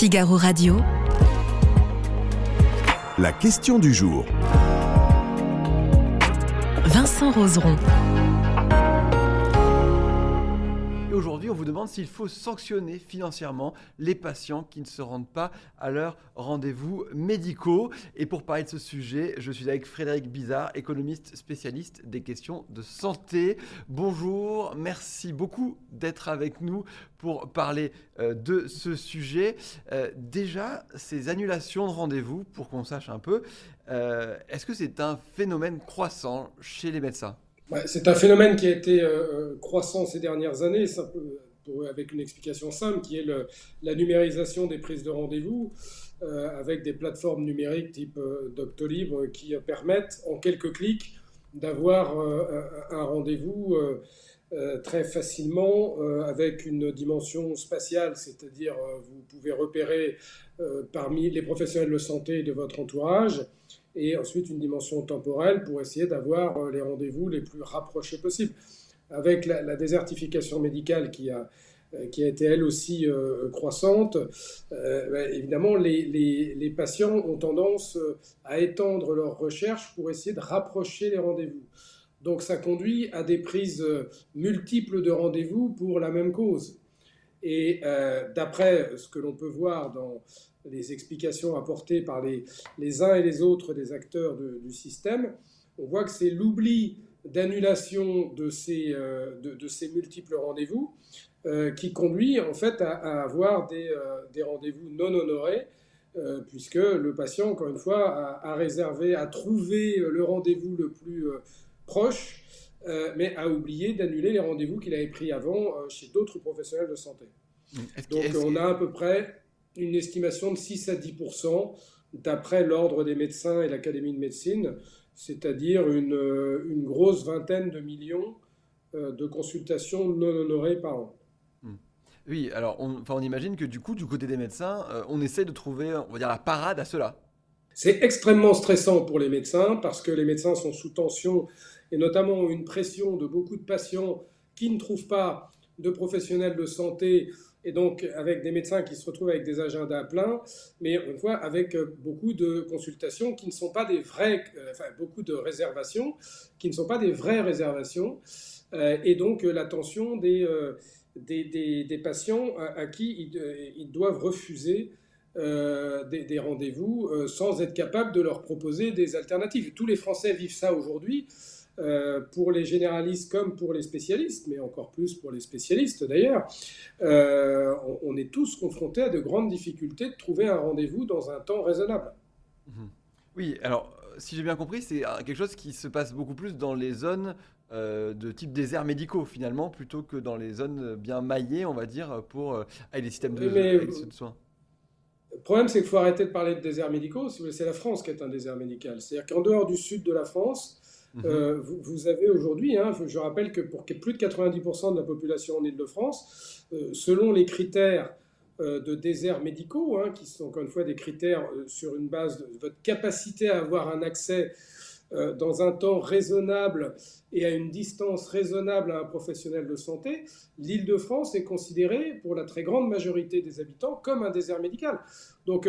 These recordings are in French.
Figaro Radio. La question du jour. Vincent Roseron. Aujourd'hui, on vous demande s'il faut sanctionner financièrement les patients qui ne se rendent pas à leurs rendez-vous médicaux. Et pour parler de ce sujet, je suis avec Frédéric Bizarre, économiste spécialiste des questions de santé. Bonjour, merci beaucoup d'être avec nous pour parler euh, de ce sujet. Euh, déjà, ces annulations de rendez-vous, pour qu'on sache un peu, euh, est-ce que c'est un phénomène croissant chez les médecins? C'est un phénomène qui a été croissant ces dernières années, avec une explication simple, qui est la numérisation des prises de rendez-vous, avec des plateformes numériques type Doctolib qui permettent en quelques clics d'avoir un rendez-vous euh, très facilement euh, avec une dimension spatiale, c'est-à-dire euh, vous pouvez repérer parmi les professionnels de santé de votre entourage et ensuite une dimension temporelle pour essayer d'avoir les rendez-vous les plus rapprochés possibles. Avec la, désertification médicale qui a, qui a été elle aussi croissante, ben, évidemment, les, les, patients ont tendance à étendre leurs recherches pour essayer de rapprocher les rendez-vous. Donc ça conduit à des prises euh, multiples de rendez-vous pour la même cause. Et euh, d'après ce que l'on peut voir dans les explications apportées par les, les uns et les autres des acteurs du système, on voit que c'est l'oubli d'annulation de ces, euh, de, ces multiples rendez-vous qui conduit en fait à, avoir des, des rendez-vous non honorés, puisque le patient, encore une fois, a, a réservé, a trouvé le rendez-vous le plus proche, euh, mais a oublié d'annuler les rendez-vous qu'il avait pris avant euh, chez d'autres professionnels de santé. Donc on a à peu près une estimation de 6 à 10% d'après l'Ordre des médecins et l'Académie de médecine, c'est-à-dire une, euh, une, grosse vingtaine de millions de consultations non honorées par an. Hmm. Oui, alors on, enfin, on imagine que du coup, du côté des médecins, on essaie de trouver, on va dire, la parade à cela. C'est extrêmement stressant pour les médecins parce que les médecins sont sous tension et notamment une pression de beaucoup de patients qui ne trouvent pas de professionnels de santé et donc avec des médecins qui se retrouvent avec des agendas pleins, mais une fois avec euh, beaucoup de consultations qui ne sont pas des vraies, euh, beaucoup de réservations qui ne sont pas des vraies réservations, euh, et donc l'attention des, des, des, patients à, qui ils, doivent refuser des, des rendez-vous sans être capables de leur proposer des alternatives. Tous les Français vivent ça aujourd'hui. Euh, pour les généralistes comme pour les spécialistes, mais encore plus pour les spécialistes d'ailleurs, euh, on, est tous confrontés à de grandes difficultés de trouver un rendez-vous dans un temps raisonnable. Mhm. Oui, alors si j'ai bien compris, c'est quelque chose qui se passe beaucoup plus dans les zones euh, de type déserts médicaux finalement, plutôt que dans les zones bien maillées, on va dire, pour les systèmes de, de soins. Le problème, c'est qu'il faut arrêter de parler de déserts médicaux. C'est la France qui est un désert médical. C'est-à-dire qu'en dehors du sud de la France, Mhm. Euh, vous, avez aujourd'hui, hein, je rappelle que pour plus de 90% de la population en Ile-de-France, euh, selon les critères euh, de déserts médicaux, hein, qui sont encore une fois des critères sur une base de votre capacité à avoir un accès dans un temps raisonnable et à une distance raisonnable à un professionnel de santé, l'Île-de-France est considérée, pour la très grande majorité des habitants, comme un désert médical. Donc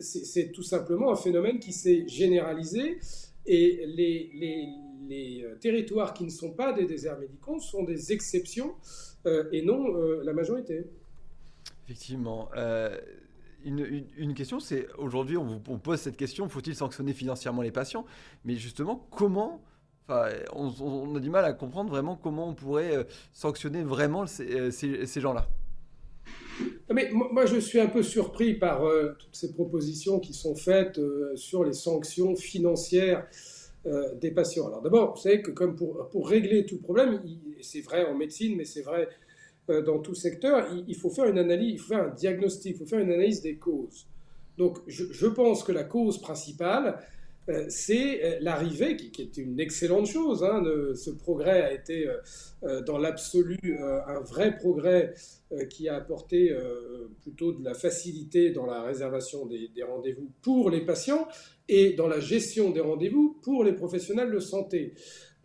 c'est tout simplement un phénomène qui s'est généralisé et les, euh, territoires qui ne sont pas des déserts médicaux sont des exceptions euh, et non euh, la majorité. Effectivement. une, question, c'est aujourd'hui, on on pose cette question faut-il sanctionner financièrement les patients? Mais justement, comment on, a du mal à comprendre vraiment comment on pourrait sanctionner vraiment ces gens-là. Mais moi, je suis un peu surpris par toutes ces propositions qui sont faites sur les sanctions financières euh, des patients. Alors d'abord, vous savez que comme pour, pour régler tout problème, c'est vrai en médecine, mais c'est vrai euh, dans tout secteur, il, faut faire une analyse, il faut faire un diagnostic, il faut faire une analyse des causes. Donc je, pense que la cause principale, euh, c'est l'arrivée, qui, est une excellente chose. Hein, ce progrès a été dans l'absolu un vrai progrès qui a apporté plutôt de la facilité dans la réservation des, rendez-vous pour les patients, et dans la gestion des rendez-vous pour les professionnels de santé.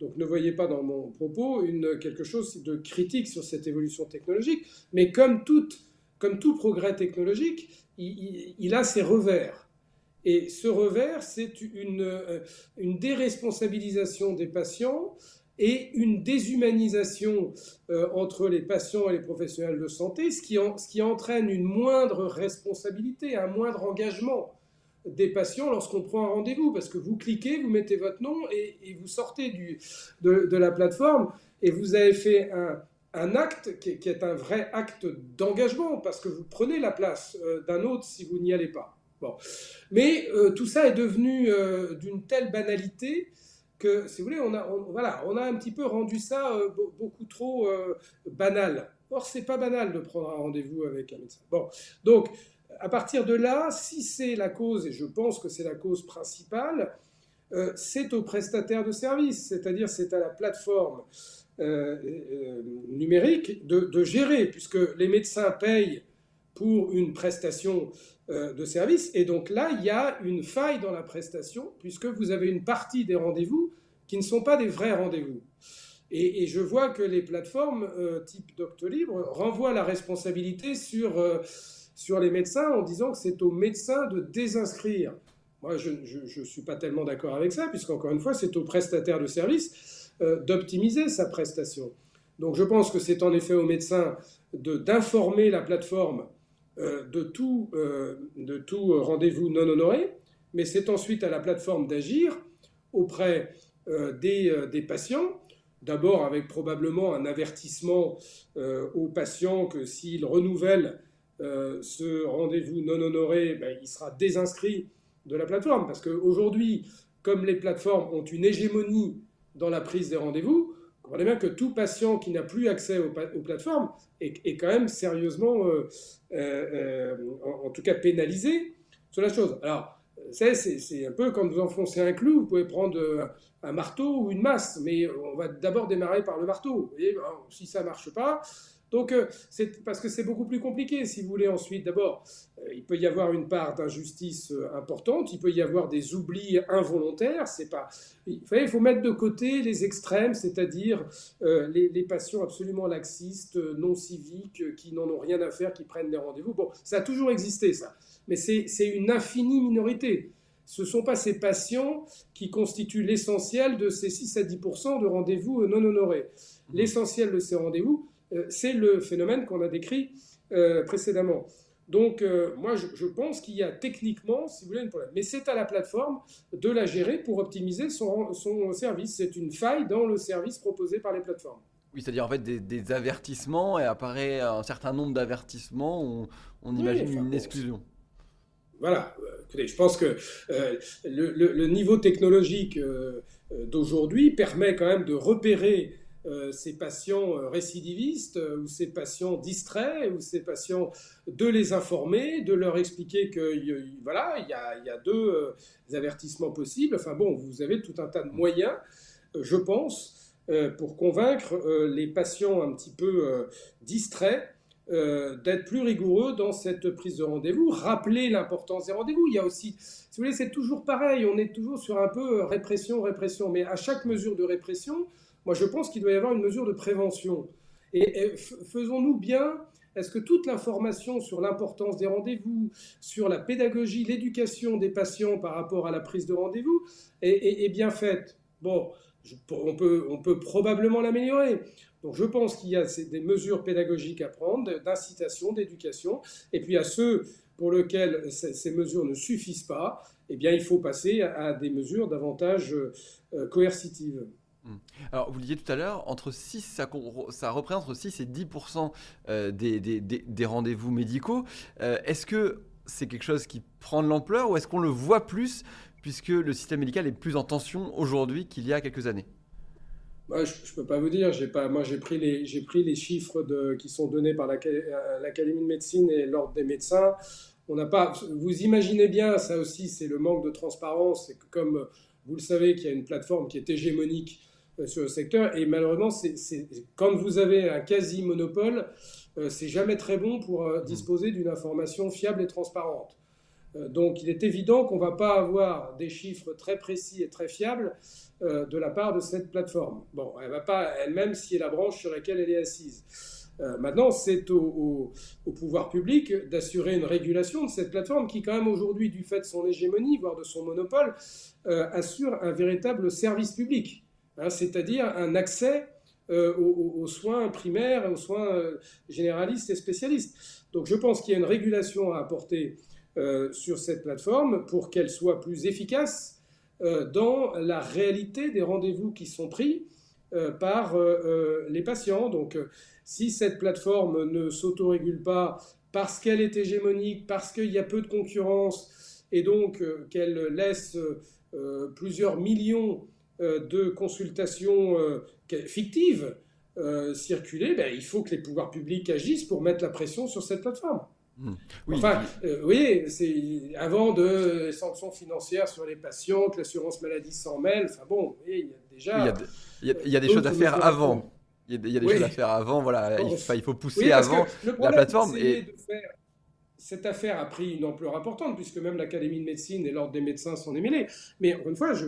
Donc ne voyez pas dans mon propos quelque chose de critique sur cette évolution technologique, mais comme tout progrès technologique, il, a ses revers. Et ce revers, c'est une, euh, une, déresponsabilisation des patients et une déshumanisation euh, entre les patients et les professionnels de santé, ce qui, ce qui entraîne une moindre responsabilité, un moindre engagement des patients lorsqu'on prend un rendez-vous, parce que vous cliquez, vous mettez votre nom et, vous sortez du, de, de, la plateforme et vous avez fait un, un acte qui est, un vrai acte d'engagement, parce que vous prenez la place euh, d'un autre si vous n'y allez pas. Bon. Mais euh, tout ça est devenu euh, d'une telle banalité que, si vous voulez, on a, voilà, on a un petit peu rendu ça beaucoup trop banal. Or, c'est pas banal de prendre un rendez-vous avec un médecin. Bon, donc, à partir de là, si c'est la cause, et je pense que c'est la cause principale, c'est au prestataire de service, c'est-à-dire c'est à la plateforme euh, euh, numérique de, gérer, puisque les médecins payent pour une prestation euh, de service. Et donc là, il y a une faille dans la prestation, puisque vous avez une partie des rendez-vous qui ne sont pas des vrais rendez-vous. Et, je vois que les plateformes type Doctolib renvoient la responsabilité sur, sur les médecins en disant que c'est aux médecins de désinscrire. Moi, je ne suis pas tellement d'accord avec ça, puisqu'encore une fois, c'est aux prestataires de services euh, d'optimiser sa prestation. Donc je pense que c'est en effet au médecin d'informer la plateforme euh, de tout, euh, tout rendez-vous non honoré, mais c'est ensuite à la plateforme d'agir auprès des, des, patients, d'abord avec probablement un avertissement aux patients que s'il renouvelle ce rendez-vous non honoré, ben, il sera désinscrit de la plateforme, parce qu'aujourd'hui, comme les plateformes ont une hégémonie dans la prise des rendez-vous, comprenez bien que tout patient qui n'a plus accès aux, plateformes est, quand même sérieusement, euh, euh, euh, en, tout cas pénalisé sur la chose. Alors, c'est un peu quand vous enfoncez un clou, vous pouvez prendre un marteau ou une masse, mais on va d'abord démarrer par le marteau. Et si ça ne marche pas, donc, euh, c'est parce que c'est beaucoup plus compliqué, si vous voulez, ensuite. D'abord, euh, il peut y avoir une part d'injustice euh, importante, il peut y avoir des oublis involontaires. C'est pas, il faut mettre de côté les extrêmes, c'est-à-dire les, patients absolument laxistes, non civiques, qui n'en ont rien à faire, qui prennent des rendez-vous. Bon, ça a toujours existé, ça. Mais c'est une infinie minorité. Ce ne sont pas ces patients qui constituent l'essentiel de ces 6 à 10 de rendez-vous non honorés. L'essentiel de ces rendez-vous, c'est le phénomène qu'on a décrit euh, précédemment. Donc, euh, moi, je, pense qu'il y a techniquement, si vous voulez, un problème. Mais c'est à la plateforme de la gérer pour optimiser son, service. C'est une faille dans le service proposé par les plateformes. Oui, c'est-à-dire en fait des, avertissements et apparaît un certain nombre d'avertissements, on, on imagine une exclusion. Voilà, écoutez, je pense que le, niveau technologique d'aujourd'hui permet quand même de repérer euh, ces patients euh, récidivistes euh, ou ces patients distraits ou ces patients de les informer, de leur expliquer que voilà, il y a, deux avertissements possibles. Enfin bon, vous avez tout un tas de moyens, je pense, pour convaincre les patients un petit peu distraits d'être plus rigoureux dans cette prise de rendez-vous, rappeler l'importance des rendez-vous. Il y a aussi, si vous voulez, c'est toujours pareil, on est toujours sur un peu répression, répression, mais à chaque mesure de répression, moi, je pense qu'il doit y avoir une mesure de prévention. Et, faisons-nous bien est-ce que toute l'information sur l'importance des rendez-vous, sur la pédagogie, l'éducation des patients par rapport à la prise de rendez-vous est, bien faite? Bon, on, peut, on peut probablement l'améliorer. Donc je pense qu'il y a des mesures pédagogiques à prendre, d'incitation, d'éducation. Et puis à ceux pour lesquels ces mesures ne suffisent pas, eh bien il faut passer à des mesures davantage euh, coercitives. Hmm. Alors, vous le disiez tout à l'heure, entre 6, ça, représente entre 6 et 10% euh, des, des, rendez-vous médicaux. Euh, est-ce que c'est quelque chose qui prend de l'ampleur ou est-ce qu'on le voit plus puisque le système médical est plus en tension aujourd'hui qu'il y a quelques années? Bah, je ne peux pas vous dire. Moi, j'ai pris, les, chiffres qui sont donnés par euh, l'Académie de médecine et l'Ordre des médecins. On n'a pas. Vous imaginez bien, ça aussi, c'est le manque de transparence. C'est comme vous le savez, qu'il y a une plateforme qui est hégémonique sur le secteur. Et malheureusement, quand vous avez un quasi-monopole, euh, c'est jamais très bon pour euh, disposer d'une information fiable et transparente. donc il est évident qu'on ne va pas avoir des chiffres très précis et très fiables de la part de cette plateforme. Bon, elle va pas elle-même est la branche sur laquelle elle est assise. maintenant, c'est au, pouvoir public d'assurer une régulation de cette plateforme qui, quand même, aujourd'hui, du fait de son hégémonie, voire de son monopole, assure un véritable service public, hein, c'est-à-dire un accès aux, soins primaires, aux soins généralistes et spécialistes. Donc je pense qu'il y a une régulation à apporter euh, sur cette plateforme pour qu'elle soit plus efficace euh, dans la réalité des rendez-vous qui sont pris euh, par les patients. Donc si cette plateforme ne s'autorégule pas parce qu'elle est hégémonique, parce qu'il y a peu de concurrence et donc qu'elle laisse plusieurs millions de consultations fictives circuler, ben, il faut que les pouvoirs publics agissent pour mettre la pression sur cette plateforme. Hmm. Oui, enfin, euh, oui, c'est avant de sanctions financières sur les patients, que l'assurance maladie s'en mêle. Enfin bon, il y a déjà. il, y a, des choses à faire avant. Il y a, des choses à faire avant. Voilà, il, faut pousser avant la plateforme. Et... De faire cette affaire a pris une ampleur importante, puisque même l'Académie de médecine et l'Ordre des médecins sont démêlés. Mais encore une fois, je,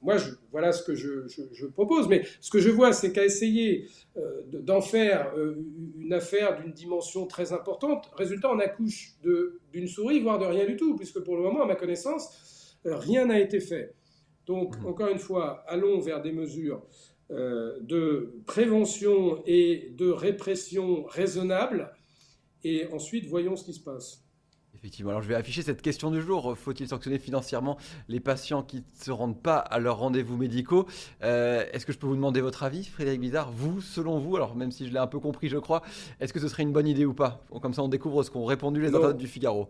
moi, voilà ce que je, propose. Mais ce que je vois, c'est qu'à essayer euh, d'en faire euh, une affaire d'une dimension très importante, résultat, on accouche d'une souris, voire de rien du tout, puisque pour le moment, à ma connaissance, euh, rien n'a été fait. Donc, mmh. encore une fois, allons vers des mesures de prévention et de répression raisonnables et ensuite voyons ce qui se passe. Effectivement, alors je vais afficher cette question du jour. Faut-il sanctionner financièrement les patients qui ne se rendent pas à leurs rendez-vous médicaux? Euh, Est-ce que je peux vous demander votre avis, Frédéric Bizarre? Vous, selon vous, alors même si je l'ai un peu compris, je crois, est-ce que ce serait une bonne idée ou pas? Comme ça, on découvre ce qu'ont répondu les internautes du Figaro.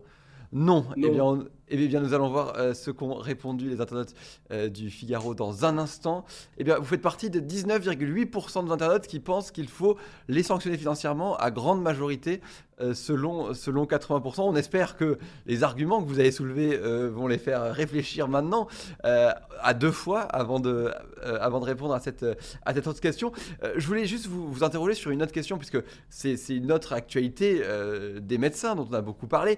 Non. Eh, bien, eh bien, nous allons voir euh, ce qu'ont répondu les internautes euh, du Figaro dans un instant. Eh bien, vous faites partie de 19,8% des internautes qui pensent qu'il faut les sanctionner financièrement à grande majorité euh, selon, selon 80%. On espère que les arguments que vous avez soulevés vont les faire réfléchir maintenant à deux fois avant de, avant de répondre à cette, à cette autre question. je voulais juste vous, interroger sur une autre question, puisque c'est une autre actualité des médecins dont on a beaucoup parlé.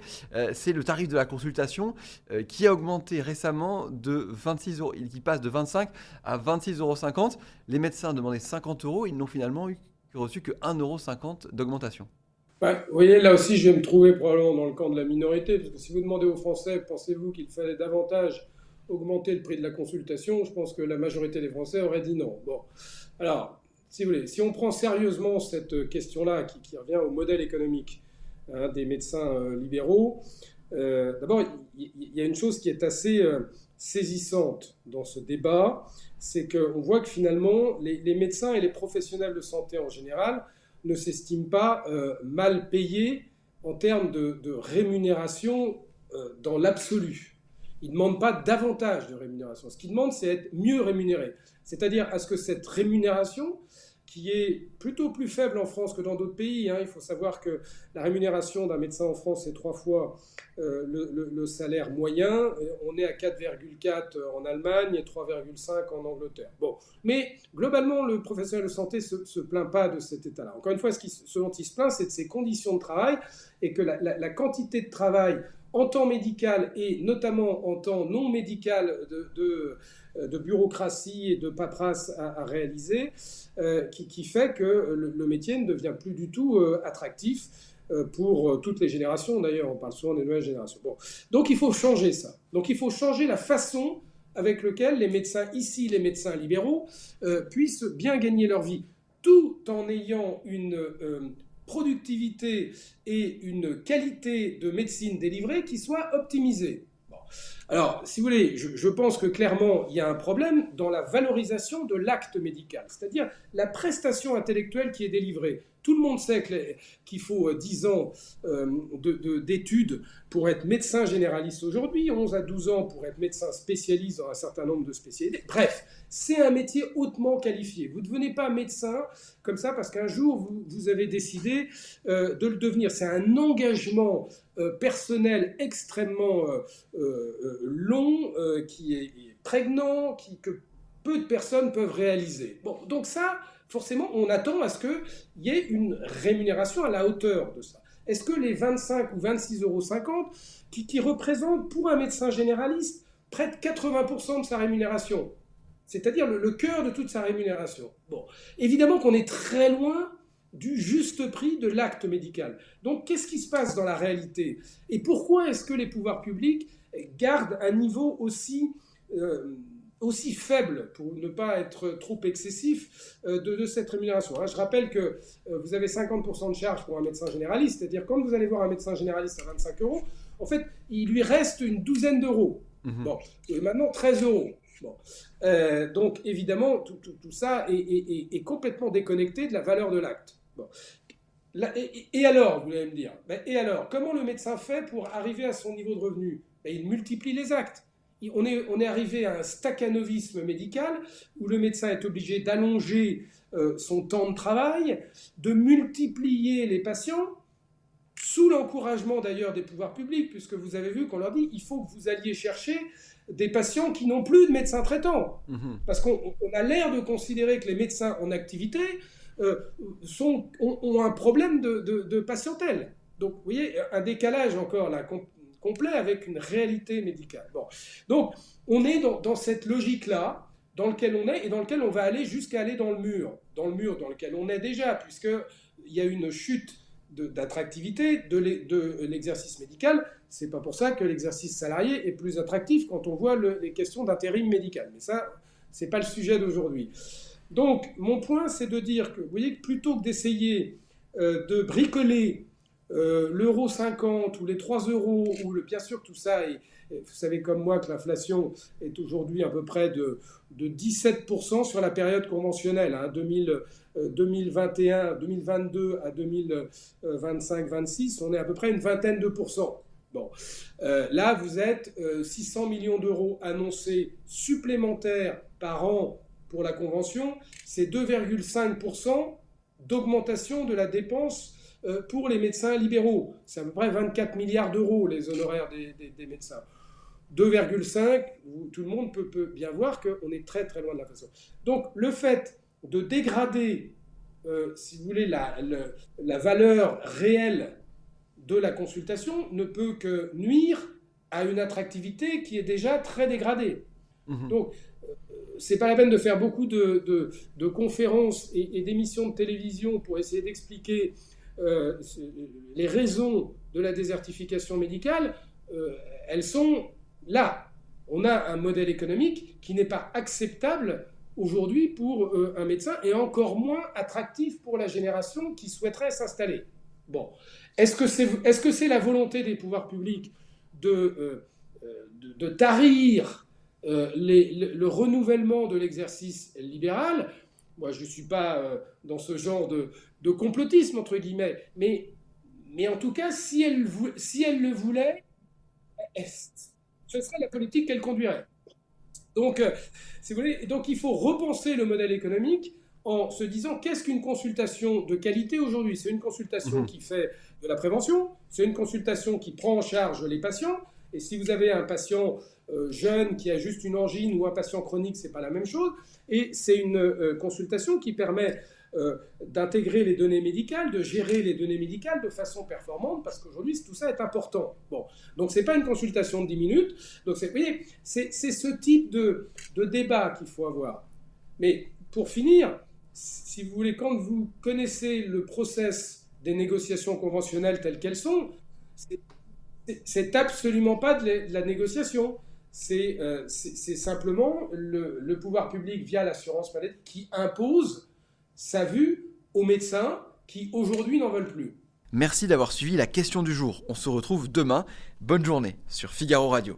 c'est le tarif de la consultation qui a augmenté récemment de 26 euros, qui passe de 25 à 26,50 euros. Les médecins demandaient 50 euros, ils n'ont finalement eu, reçu que 1,50 euros d'augmentation. Vous voyez, là aussi, je vais me trouver probablement dans le camp de la minorité, parce que si vous demandez aux Français, pensez-vous qu'il fallait davantage augmenter le prix de la consultation Je pense que la majorité des Français auraient dit non. Bon, alors, si vous voulez, si on prend sérieusement cette question-là, qui, revient au modèle économique hein, des médecins euh, libéraux, euh, d'abord, il y, a une chose qui est assez euh, saisissante dans ce débat, c'est qu'on voit que finalement, les médecins et les professionnels de santé en général ne s'estiment pas euh, mal payés en termes de, rémunération euh, dans l'absolu. Ils ne demandent pas davantage de rémunération. Ce qu'ils demandent, c'est être mieux rémunérés. C'est-à-dire à ce que cette rémunération qui est plutôt plus faible en France que dans d'autres pays. Hein. Il faut savoir que la rémunération d'un médecin en France est trois fois euh, le, salaire moyen. On est à 4,4 en Allemagne et 3,5 en Angleterre. Bon, mais globalement, le professionnel de santé se, se plaint pas de cet état-là. Encore une fois, ce, dont il se plaint, c'est de ses conditions de travail et que la, quantité de travail en temps médical et notamment en temps non médical de, de bureaucratie et de paperasse à, réaliser, euh, qui, fait que le, métier ne devient plus du tout euh, attractif euh, pour toutes les générations. D'ailleurs, on parle souvent des nouvelles générations. Bon. Donc il faut changer ça. Donc il faut changer la façon avec laquelle les médecins, ici les médecins libéraux, puissent bien gagner leur vie, tout en ayant une productivité et une qualité de médecine délivrée qui soit optimisée. Alors, si vous voulez, je, pense que clairement, il y a un problème dans la valorisation de l'acte médical, c'est-à-dire la prestation intellectuelle qui est délivrée. Tout le monde sait qu'il faut 10 euh, ans euh, d'études pour être médecin généraliste aujourd'hui, 11 à 12 ans pour être médecin spécialiste dans un certain nombre de spécialités. Bref, c'est un métier hautement qualifié. Vous ne devenez pas médecin comme ça parce qu'un jour, vous, avez décidé euh, de le devenir. C'est un engagement personnel extrêmement long, qui est prégnant, qui, que peu de personnes peuvent réaliser. Bon, donc ça, forcément, on attend à ce qu'il y ait une rémunération à la hauteur de ça. Est-ce que les 25 ou 26,50 euros, qui, qui représentent pour un médecin généraliste près de 80% de sa rémunération, c'est-à-dire le, cœur de toute sa rémunération. Bon, évidemment qu'on est très loin du juste prix de l'acte médical. Donc qu'est-ce qui se passe dans la réalité? Et pourquoi est-ce que les pouvoirs publics gardent un niveau aussi... Euh, aussi faible, pour ne pas être trop excessif, euh, de, cette rémunération. Hein. Je rappelle que euh, vous avez 50% de charge pour un médecin généraliste, c'est-à-dire quand vous allez voir un médecin généraliste à 25 euros, en fait, il lui reste une douzaine d'euros. Mhm. Bon, et maintenant 13 euros. Bon. Euh, donc évidemment, tout, ça est, complètement déconnecté de la valeur de l'acte. Bon. et, alors, vous allez me dire, ben, et alors, comment le médecin fait pour arriver à son niveau de revenu? Ben, Il multiplie les actes on est, on est arrivé à un staccanovisme médical où le médecin est obligé d'allonger euh, son temps de travail, de multiplier les patients, sous l'encouragement d'ailleurs des pouvoirs publics, puisque vous avez vu qu'on leur dit il faut que vous alliez chercher des patients qui n'ont plus de médecin traitant. Mhm. Parce qu'on a l'air de considérer que les médecins en activité euh, sont, ont, un problème de, de, patientèle. Donc, vous voyez, un décalage encore là, complet avec une réalité médicale. Donc, on est dans, cette logique-là, dans lequel on est et dans lequel on va aller jusqu'à aller dans le mur. Dans le mur dans lequel on est déjà, puisqu'il y a une chute d'attractivité de l'exercice médical. C'est pas pour ça que l'exercice salarié est plus attractif quand on voit les questions d'intérim médical. Mais ça, c'est pas le sujet d'aujourd'hui. Donc, mon point, c'est de dire que, vous voyez, plutôt que d'essayer euh, de bricoler euh, l'euro 50 ou les 3 euros, ou bien sûr tout ça, et, vous savez comme moi que l'inflation est aujourd'hui à peu près de, de 17% sur la période conventionnelle, hein, 2021, 2022 à 2025-26, on est à peu près une vingtaine de pourcents. Bon, euh, là vous êtes 600 euh, millions d'euros annoncés supplémentaires par an pour la convention, c'est 2,5% d'augmentation de la dépense euh, pour les médecins libéraux. C'est à peu près 24 milliards d'euros les honoraires des, médecins. 2,5, tout le monde peut, bien voir qu'on est très très loin de la façon. Donc le fait de dégrader, euh, si vous voulez, la, la, valeur réelle de la consultation ne peut que nuire à une attractivité qui est déjà très dégradée. Mmh. Donc, euh, c'est pas la peine de faire beaucoup de, de, conférences et, et d'émissions de télévision pour essayer d'expliquer euh, les raisons de la désertification médicale, euh, elles sont là. On a un modèle économique qui n'est pas acceptable aujourd'hui pour euh, un médecin et encore moins attractif pour la génération qui souhaiterait s'installer. Bon, est-ce que c'est est -ce c'est la volonté des pouvoirs publics de, tarir le, renouvellement de l'exercice libéral moi, je ne suis pas euh, dans ce genre de, complotisme, entre guillemets. Mais, mais en tout cas, si elle, si elle le voulait, ce serait la politique qu'elle conduirait. Donc, euh, si vous voulez, donc, il faut repenser le modèle économique en se disant qu'est-ce qu'une consultation de qualité aujourd'hui? C'est une consultation mmh. qui fait de la prévention, c'est une consultation qui prend en charge les patients. Et si vous avez un patient jeune qui a juste une angine ou un patient chronique, c'est pas la même chose. Et c'est une euh, consultation qui permet euh, d'intégrer les données médicales, de gérer les données médicales de façon performante, parce qu'aujourd'hui, tout ça est important. Bon, donc c'est pas une consultation de 10 minutes. Donc, vous voyez, c'est ce type de, de débat qu'il faut avoir. Mais pour finir, si vous voulez, quand vous connaissez le process des négociations conventionnelles telles qu'elles sont, c'est absolument pas de la négociation. Euh, c'est simplement le, pouvoir public via l'assurance maladie qui impose sa vue aux médecins qui aujourd'hui n'en veulent plus. Merci d'avoir suivi la question du jour. On se retrouve demain. Bonne journée sur Figaro Radio.